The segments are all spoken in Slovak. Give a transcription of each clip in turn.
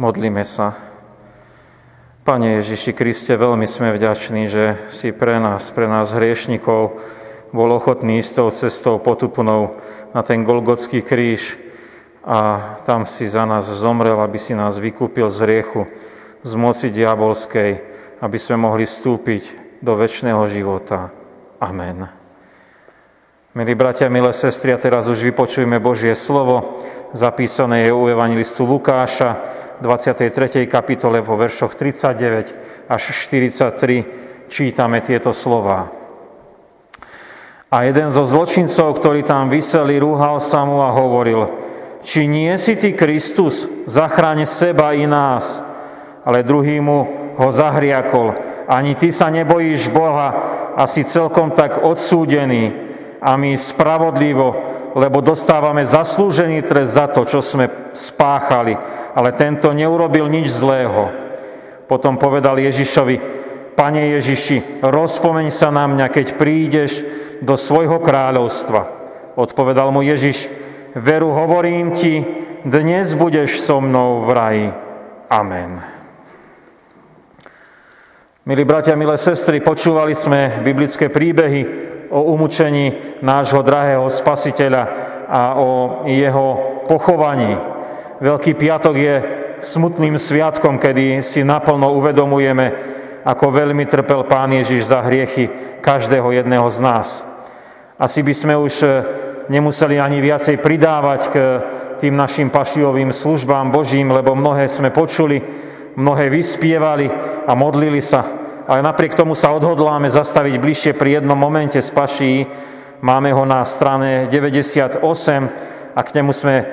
Modlíme sa. Pane Ježiši Kriste, veľmi sme vďační, že si pre nás, pre nás hriešnikov, bol ochotný ísť tou cestou potupnou na ten Golgotský kríž a tam si za nás zomrel, aby si nás vykúpil z riechu, z moci diabolskej, aby sme mohli vstúpiť do väčšného života. Amen. Milí bratia, milé sestry, a teraz už vypočujme Božie slovo, zapísané je u evangelistu Lukáša, 23. kapitole po veršoch 39 až 43 čítame tieto slova. A jeden zo zločincov, ktorý tam vyseli, rúhal sa mu a hovoril, či nie si ty Kristus, zachráň seba i nás. Ale druhý mu ho zahriakol, ani ty sa nebojíš Boha a si celkom tak odsúdený a my spravodlivo lebo dostávame zaslúžený trest za to, čo sme spáchali. Ale tento neurobil nič zlého. Potom povedal Ježišovi, Pane Ježiši, rozpomeň sa na mňa, keď prídeš do svojho kráľovstva. Odpovedal mu Ježiš, veru hovorím ti, dnes budeš so mnou v raji. Amen. Milí bratia, milé sestry, počúvali sme biblické príbehy o umúčení nášho drahého spasiteľa a o jeho pochovaní. Veľký piatok je smutným sviatkom, kedy si naplno uvedomujeme, ako veľmi trpel Pán Ježiš za hriechy každého jedného z nás. Asi by sme už nemuseli ani viacej pridávať k tým našim pašivovým službám Božím, lebo mnohé sme počuli, mnohé vyspievali a modlili sa ale napriek tomu sa odhodláme zastaviť bližšie pri jednom momente z paší. Máme ho na strane 98 a k nemu sme e,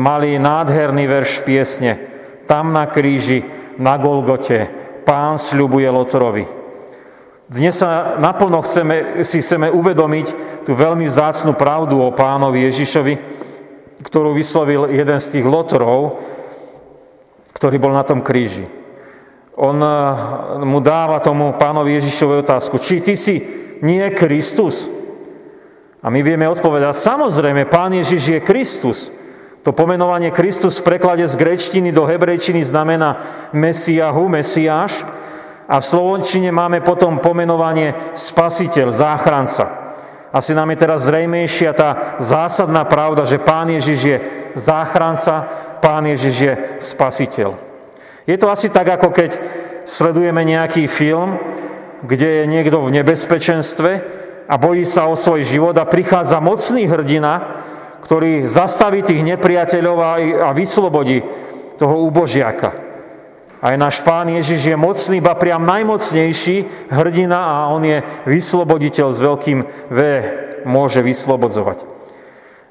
mali nádherný verš piesne. Tam na kríži, na Golgote, pán sľubuje Lotorovi. Dnes sa naplno chceme, si chceme uvedomiť tú veľmi vzácnú pravdu o pánovi Ježišovi, ktorú vyslovil jeden z tých lotorov, ktorý bol na tom kríži on eh, mu dáva tomu pánovi Ježišovi otázku, či ty si nie Kristus? A my vieme odpovedať, samozrejme, pán Ježiš je Kristus. To pomenovanie Kristus v preklade z grečtiny do hebrejčiny znamená Mesiahu, Mesiáš. A v slovenčine máme potom pomenovanie Spasiteľ, záchranca. Asi nám je teraz zrejmejšia tá zásadná pravda, že Pán Ježiš je záchranca, Pán Ježiš je Spasiteľ. Je to asi tak, ako keď sledujeme nejaký film, kde je niekto v nebezpečenstve a bojí sa o svoj život a prichádza mocný hrdina, ktorý zastaví tých nepriateľov a vyslobodí toho úbožiaka. Aj náš pán Ježiš je mocný, ba priam najmocnejší hrdina a on je vysloboditeľ s veľkým V, môže vyslobodzovať.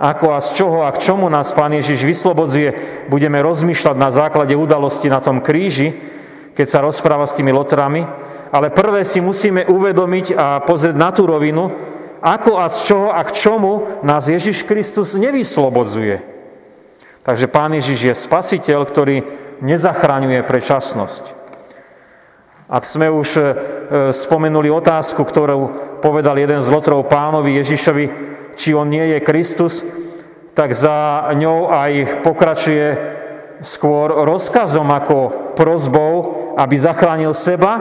Ako a z čoho a k čomu nás Pán Ježiš vyslobodzuje, budeme rozmýšľať na základe udalosti na tom kríži, keď sa rozpráva s tými lotrami. Ale prvé si musíme uvedomiť a pozrieť na tú rovinu, ako a z čoho a k čomu nás Ježiš Kristus nevyslobodzuje. Takže Pán Ježiš je spasiteľ, ktorý nezachraňuje prečasnosť. Ak sme už e, spomenuli otázku, ktorú povedal jeden z lotrov pánovi Ježišovi, či on nie je Kristus, tak za ňou aj pokračuje skôr rozkazom ako prozbou, aby zachránil seba,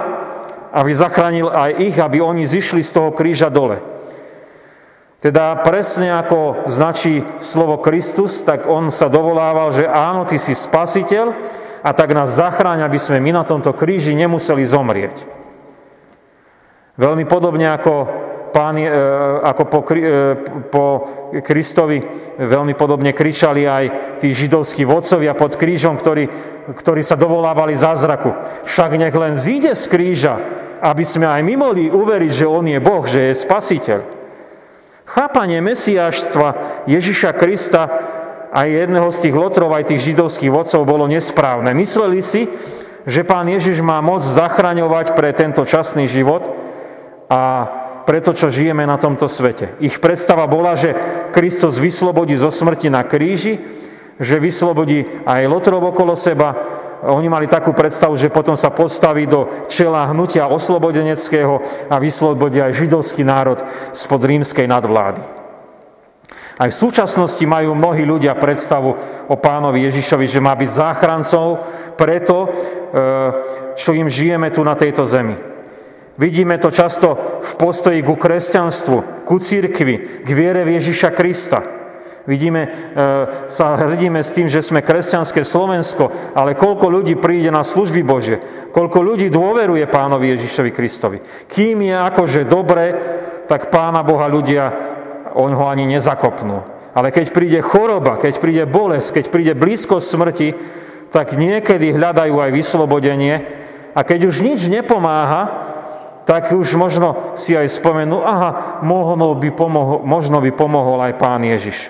aby zachránil aj ich, aby oni zišli z toho kríža dole. Teda presne ako značí slovo Kristus, tak on sa dovolával, že áno, ty si spasiteľ a tak nás zachráň, aby sme my na tomto kríži nemuseli zomrieť. Veľmi podobne ako pán, e, ako po, e, po Kristovi veľmi podobne kričali aj tí židovskí vodcovia pod krížom, ktorí, ktorí sa dovolávali zázraku. Však nech len zíde z kríža, aby sme aj my mohli uveriť, že On je Boh, že je Spasiteľ. Chápanie mesiášstva Ježiša Krista aj jedného z tých lotrov, aj tých židovských vodcov bolo nesprávne. Mysleli si, že pán Ježiš má moc zachraňovať pre tento časný život a pre to, čo žijeme na tomto svete. Ich predstava bola, že Kristus vyslobodí zo smrti na kríži, že vyslobodí aj lotrov okolo seba. Oni mali takú predstavu, že potom sa postaví do čela hnutia oslobodeneckého a vyslobodí aj židovský národ spod rímskej nadvlády. Aj v súčasnosti majú mnohí ľudia predstavu o pánovi Ježišovi, že má byť záchrancov preto, e, čo im žijeme tu na tejto zemi. Vidíme to často v postoji ku kresťanstvu, ku církvi, k viere v Ježiša Krista. Vidíme, e, sa hrdíme s tým, že sme kresťanské Slovensko, ale koľko ľudí príde na služby Bože, koľko ľudí dôveruje pánovi Ježišovi Kristovi. Kým je akože dobre, tak pána Boha ľudia on ho ani nezakopnú. Ale keď príde choroba, keď príde bolesť, keď príde blízko smrti, tak niekedy hľadajú aj vyslobodenie a keď už nič nepomáha, tak už možno si aj spomenú, aha, možno by pomohol, možno by pomohol aj pán Ježiš,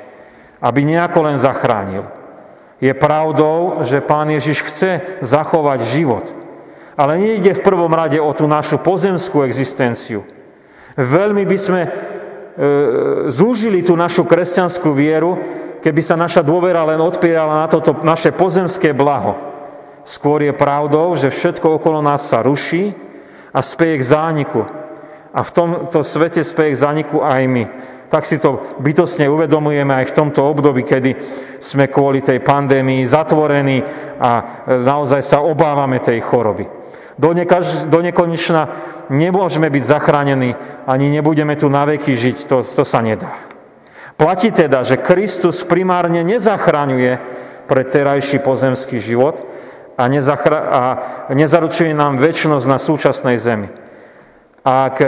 aby nejako len zachránil. Je pravdou, že pán Ježiš chce zachovať život. Ale nejde v prvom rade o tú našu pozemskú existenciu. Veľmi by sme E, zúžili tú našu kresťanskú vieru, keby sa naša dôvera len odpierala na toto naše pozemské blaho. Skôr je pravdou, že všetko okolo nás sa ruší a speje k zániku. A v tomto svete speje k zániku aj my. Tak si to bytosne uvedomujeme aj v tomto období, kedy sme kvôli tej pandémii zatvorení a naozaj sa obávame tej choroby. Do, nekaž, do nekonečna nemôžeme byť zachránení, ani nebudeme tu na veky žiť, to, to sa nedá. Platí teda, že Kristus primárne nezachraňuje pre terajší pozemský život a, nezachra- a nezaručuje nám väčšnosť na súčasnej zemi. Ak e,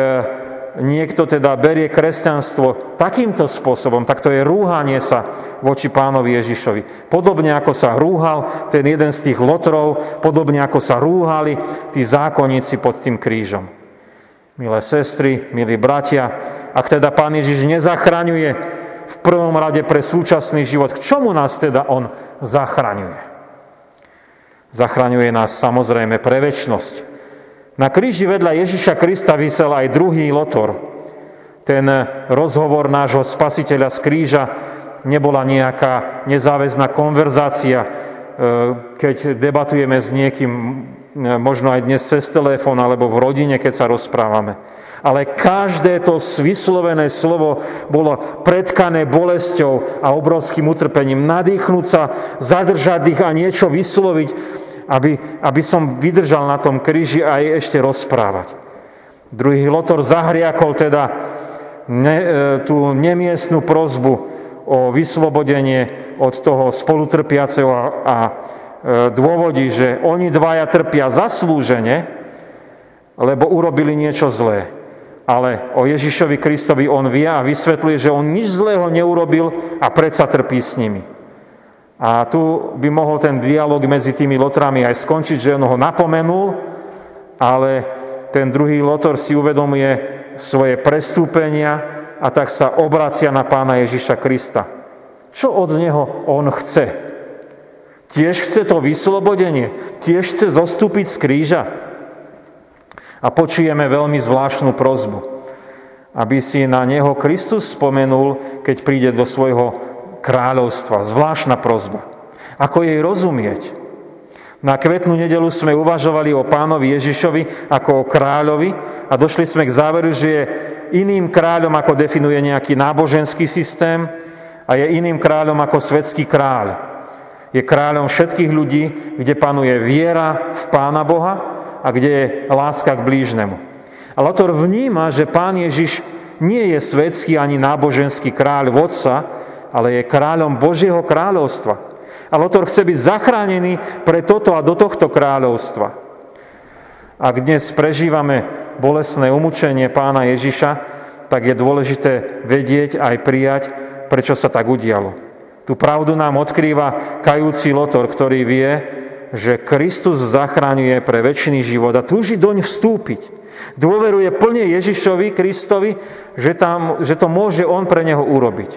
niekto teda berie kresťanstvo takýmto spôsobom, tak to je rúhanie sa voči pánovi Ježišovi. Podobne ako sa rúhal ten jeden z tých lotrov, podobne ako sa rúhali tí zákonníci pod tým krížom. Milé sestry, milí bratia, ak teda Pán Ježiš nezachraňuje v prvom rade pre súčasný život, k čomu nás teda On zachraňuje? Zachraňuje nás samozrejme pre väčnosť. Na kríži vedľa Ježiša Krista vysel aj druhý lotor. Ten rozhovor nášho spasiteľa z kríža nebola nejaká nezáväzná konverzácia, e, keď debatujeme s niekým možno aj dnes cez telefón alebo v rodine, keď sa rozprávame. Ale každé to vyslovené slovo bolo predkané bolesťou a obrovským utrpením. Nadýchnúť sa, zadržať ich a niečo vysloviť, aby, aby som vydržal na tom kríži a aj ešte rozprávať. Druhý Lotor zahriakol teda ne, e, tú nemiestnú prozbu o vyslobodenie od toho spolutrpiaceho a, a E, dôvodí, že oni dvaja trpia zaslúžene, lebo urobili niečo zlé. Ale o Ježišovi Kristovi on vie a vysvetľuje, že on nič zlého neurobil a predsa trpí s nimi. A tu by mohol ten dialog medzi tými lotrami aj skončiť, že on ho napomenul, ale ten druhý lotor si uvedomuje svoje prestúpenia a tak sa obracia na pána Ježiša Krista. Čo od neho on chce? Tiež chce to vyslobodenie, tiež chce zostúpiť z kríža. A počujeme veľmi zvláštnu prozbu, aby si na neho Kristus spomenul, keď príde do svojho kráľovstva. Zvláštna prozba. Ako jej rozumieť? Na kvetnú nedelu sme uvažovali o pánovi Ježišovi ako o kráľovi a došli sme k záveru, že je iným kráľom, ako definuje nejaký náboženský systém a je iným kráľom ako svetský kráľ je kráľom všetkých ľudí, kde panuje viera v Pána Boha a kde je láska k blížnemu. A Lotor vníma, že Pán Ježiš nie je svetský ani náboženský kráľ vodca, ale je kráľom Božieho kráľovstva. A Lotor chce byť zachránený pre toto a do tohto kráľovstva. Ak dnes prežívame bolestné umúčenie pána Ježiša, tak je dôležité vedieť aj prijať, prečo sa tak udialo. Tú pravdu nám odkrýva kajúci lotor, ktorý vie, že Kristus zachraňuje pre väčší život a túži doň vstúpiť. Dôveruje plne Ježišovi, Kristovi, že, tam, že to môže On pre Neho urobiť.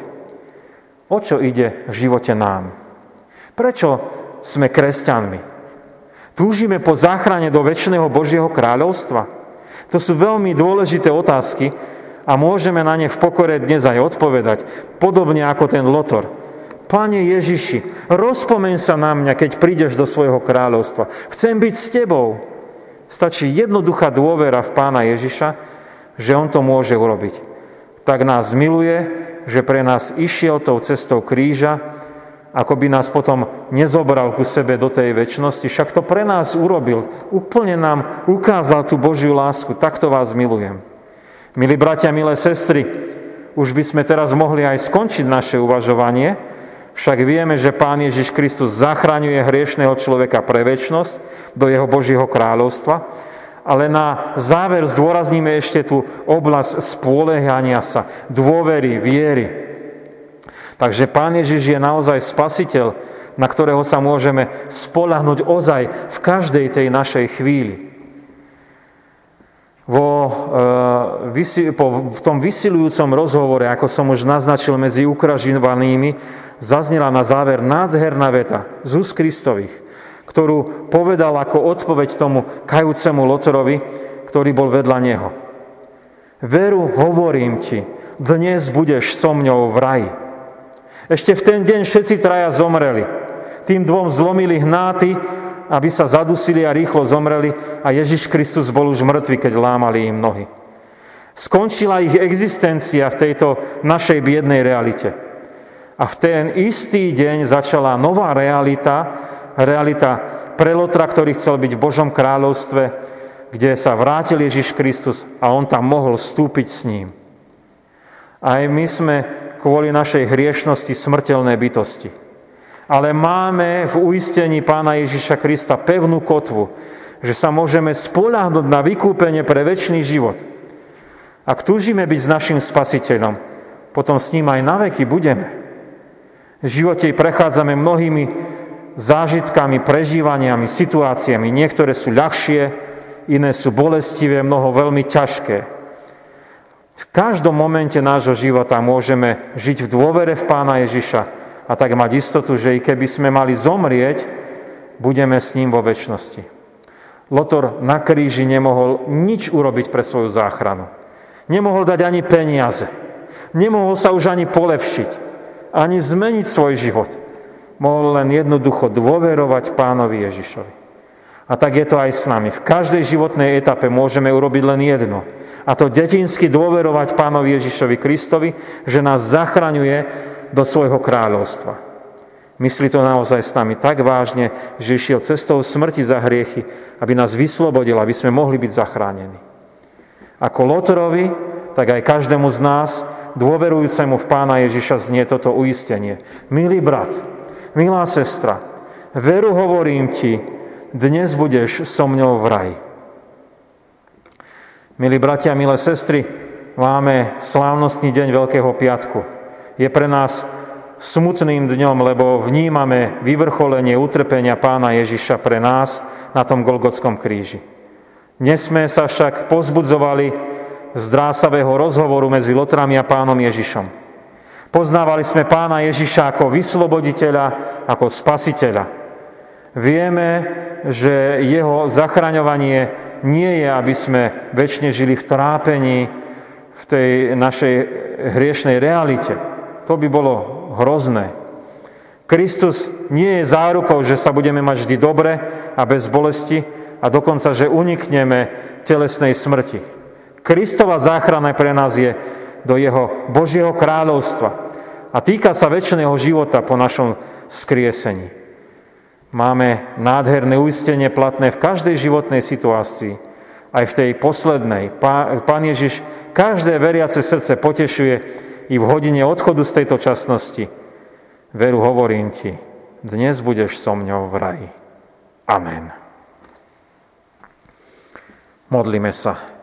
O čo ide v živote nám? Prečo sme kresťanmi? Túžime po záchrane do väčšného Božieho kráľovstva? To sú veľmi dôležité otázky a môžeme na ne v pokore dnes aj odpovedať, podobne ako ten lotor. Pane Ježiši, rozpomeň sa na mňa, keď prídeš do svojho kráľovstva. Chcem byť s tebou. Stačí jednoduchá dôvera v pána Ježiša, že on to môže urobiť. Tak nás miluje, že pre nás išiel tou cestou kríža, ako by nás potom nezobral ku sebe do tej väčšnosti. Však to pre nás urobil. Úplne nám ukázal tú Božiu lásku. Takto vás milujem. Milí bratia, milé sestry, už by sme teraz mohli aj skončiť naše uvažovanie, však vieme, že Pán Ježiš Kristus zachraňuje hriešného človeka pre väčšnosť do jeho Božieho kráľovstva, ale na záver zdôrazníme ešte tú oblasť spolehania sa, dôvery, viery. Takže Pán Ježiš je naozaj spasiteľ, na ktorého sa môžeme spolahnuť ozaj v každej tej našej chvíli. Vo, e, v tom vysilujúcom rozhovore, ako som už naznačil medzi ukražinovanými, zaznela na záver nádherná veta z úst Kristových, ktorú povedal ako odpoveď tomu kajúcemu Lotorovi, ktorý bol vedľa neho. Veru, hovorím ti, dnes budeš so mňou v raji. Ešte v ten deň všetci traja zomreli. Tým dvom zlomili hnáty, aby sa zadusili a rýchlo zomreli a Ježiš Kristus bol už mŕtvy, keď lámali im nohy. Skončila ich existencia v tejto našej biednej realite. A v ten istý deň začala nová realita, realita pre Lotra, ktorý chcel byť v Božom kráľovstve, kde sa vrátil Ježiš Kristus a on tam mohol vstúpiť s ním. Aj my sme kvôli našej hriešnosti smrteľné bytosti. Ale máme v uistení Pána Ježiša Krista pevnú kotvu, že sa môžeme spoláhnuť na vykúpenie pre väčší život. Ak túžime byť s našim spasiteľom, potom s ním aj na veky budeme. V živote prechádzame mnohými zážitkami, prežívaniami, situáciami. Niektoré sú ľahšie, iné sú bolestivé, mnoho veľmi ťažké. V každom momente nášho života môžeme žiť v dôvere v Pána Ježiša, a tak mať istotu, že i keby sme mali zomrieť, budeme s ním vo väčšnosti. Lotor na kríži nemohol nič urobiť pre svoju záchranu. Nemohol dať ani peniaze. Nemohol sa už ani polepšiť. Ani zmeniť svoj život. Mohol len jednoducho dôverovať pánovi Ježišovi. A tak je to aj s nami. V každej životnej etape môžeme urobiť len jedno. A to detinsky dôverovať pánovi Ježišovi Kristovi, že nás zachraňuje do svojho kráľovstva. Myslí to naozaj s nami tak vážne, že išiel cestou smrti za hriechy, aby nás vyslobodil, aby sme mohli byť zachránení. Ako Lotorovi, tak aj každému z nás, dôverujúcemu v Pána Ježiša, znie toto uistenie. Milý brat, milá sestra, veru hovorím ti, dnes budeš so mňou v raji. Milí bratia, milé sestry, máme slávnostný deň Veľkého piatku je pre nás smutným dňom, lebo vnímame vyvrcholenie utrpenia pána Ježiša pre nás na tom Golgotskom kríži. Dnes sme sa však pozbudzovali z rozhovoru medzi Lotrami a pánom Ježišom. Poznávali sme pána Ježiša ako vysloboditeľa, ako spasiteľa. Vieme, že jeho zachraňovanie nie je, aby sme väčšine žili v trápení, v tej našej hriešnej realite to by bolo hrozné. Kristus nie je zárukou, že sa budeme mať vždy dobre a bez bolesti a dokonca, že unikneme telesnej smrti. Kristova záchrana pre nás je do jeho Božieho kráľovstva a týka sa väčšného života po našom skriesení. Máme nádherné uistenie platné v každej životnej situácii, aj v tej poslednej. Pán Ježiš každé veriace srdce potešuje i v hodine odchodu z tejto časnosti. Veru hovorím ti, dnes budeš so mňou v raji. Amen. Modlíme sa.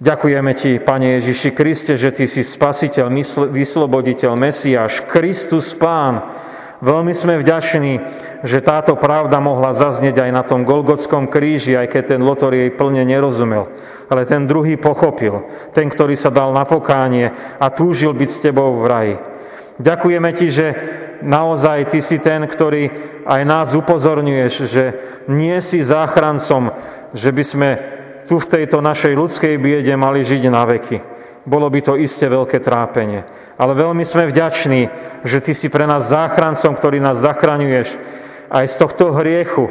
Ďakujeme Ti, Pane Ježiši Kriste, že Ty si spasiteľ, vysloboditeľ, Mesiáš, Kristus Pán. Veľmi sme vďační, že táto pravda mohla zaznieť aj na tom Golgotskom kríži, aj keď ten Lotor jej plne nerozumel. Ale ten druhý pochopil, ten, ktorý sa dal na pokánie a túžil byť s tebou v raji. Ďakujeme ti, že naozaj ty si ten, ktorý aj nás upozorňuješ, že nie si záchrancom, že by sme tu v tejto našej ľudskej biede mali žiť na veky. Bolo by to iste veľké trápenie. Ale veľmi sme vďační, že Ty si pre nás záchrancom, ktorý nás zachraňuješ, aj z tohto hriechu,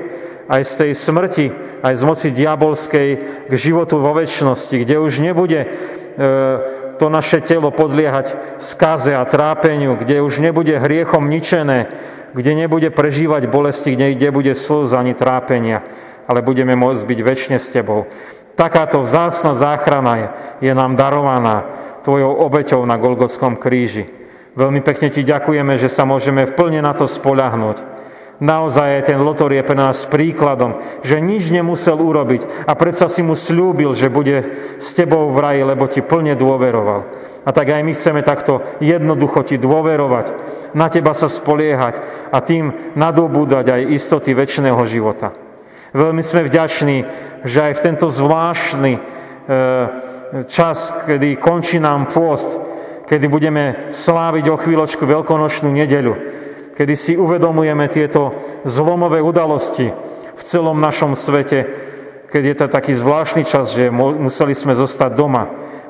aj z tej smrti, aj z moci diabolskej k životu vo väčšnosti, kde už nebude e, to naše telo podliehať skaze a trápeniu, kde už nebude hriechom ničené, kde nebude prežívať bolesti, kde, kde bude slz ani trápenia, ale budeme môcť byť väčšine s Tebou. Takáto vzácna záchrana je, je nám darovaná Tvojou obeťou na Golgotskom kríži. Veľmi pekne Ti ďakujeme, že sa môžeme plne na to spoľahnúť Naozaj ten Lotor je pre nás príkladom, že nič nemusel urobiť a predsa si mu slúbil, že bude s tebou v raji, lebo ti plne dôveroval. A tak aj my chceme takto jednoducho ti dôverovať, na teba sa spoliehať a tým nadobúdať aj istoty väčšného života. Veľmi sme vďační, že aj v tento zvláštny e, čas, kedy končí nám pôst, kedy budeme sláviť o chvíľočku veľkonočnú nedeľu, kedy si uvedomujeme tieto zlomové udalosti v celom našom svete, keď je to taký zvláštny čas, že museli sme zostať doma,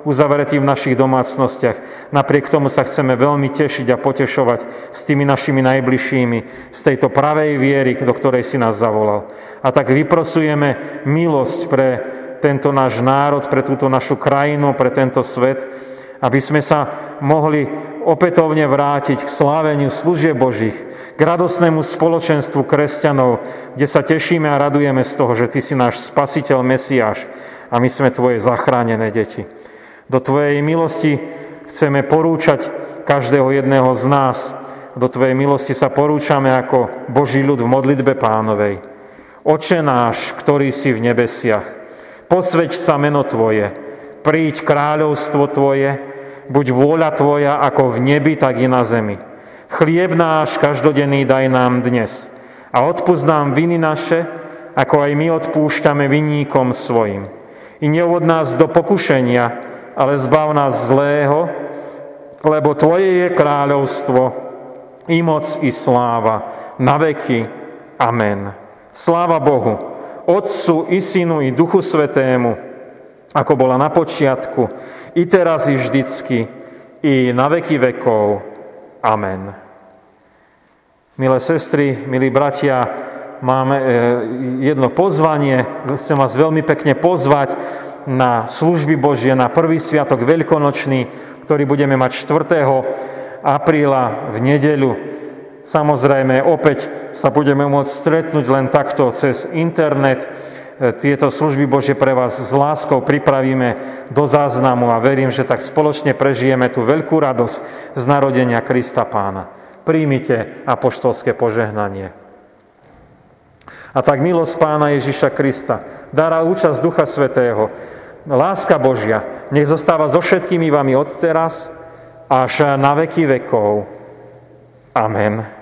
uzavretí v našich domácnostiach. Napriek tomu sa chceme veľmi tešiť a potešovať s tými našimi najbližšími, z tejto pravej viery, do ktorej si nás zavolal. A tak vyprosujeme milosť pre tento náš národ, pre túto našu krajinu, pre tento svet, aby sme sa mohli opätovne vrátiť k sláveniu služieb Božích, k radosnému spoločenstvu kresťanov, kde sa tešíme a radujeme z toho, že Ty si náš spasiteľ, Mesiáš a my sme Tvoje zachránené deti. Do Tvojej milosti chceme porúčať každého jedného z nás. Do Tvojej milosti sa porúčame ako Boží ľud v modlitbe pánovej. Oče náš, ktorý si v nebesiach, posveď sa meno Tvoje, príď kráľovstvo Tvoje, buď vôľa Tvoja ako v nebi, tak i na zemi. Chlieb náš každodenný daj nám dnes a odpúsť nám viny naše, ako aj my odpúšťame vinníkom svojim. I neuvod nás do pokušenia, ale zbav nás zlého, lebo Tvoje je kráľovstvo, i moc, i sláva, na veky. Amen. Sláva Bohu, Otcu i Synu i Duchu Svetému, ako bola na počiatku, i teraz, i vždycky, i na veky vekov. Amen. Milé sestry, milí bratia, máme e, jedno pozvanie. Chcem vás veľmi pekne pozvať na služby Božie, na prvý sviatok veľkonočný, ktorý budeme mať 4. apríla v nedeľu. Samozrejme, opäť sa budeme môcť stretnúť len takto cez internet tieto služby Bože pre vás s láskou pripravíme do záznamu a verím, že tak spoločne prežijeme tú veľkú radosť z narodenia Krista Pána. Príjmite apoštolské požehnanie. A tak milosť Pána Ježiša Krista, dára účasť Ducha Svetého, láska Božia, nech zostáva so všetkými vami od teraz až na veky vekov. Amen.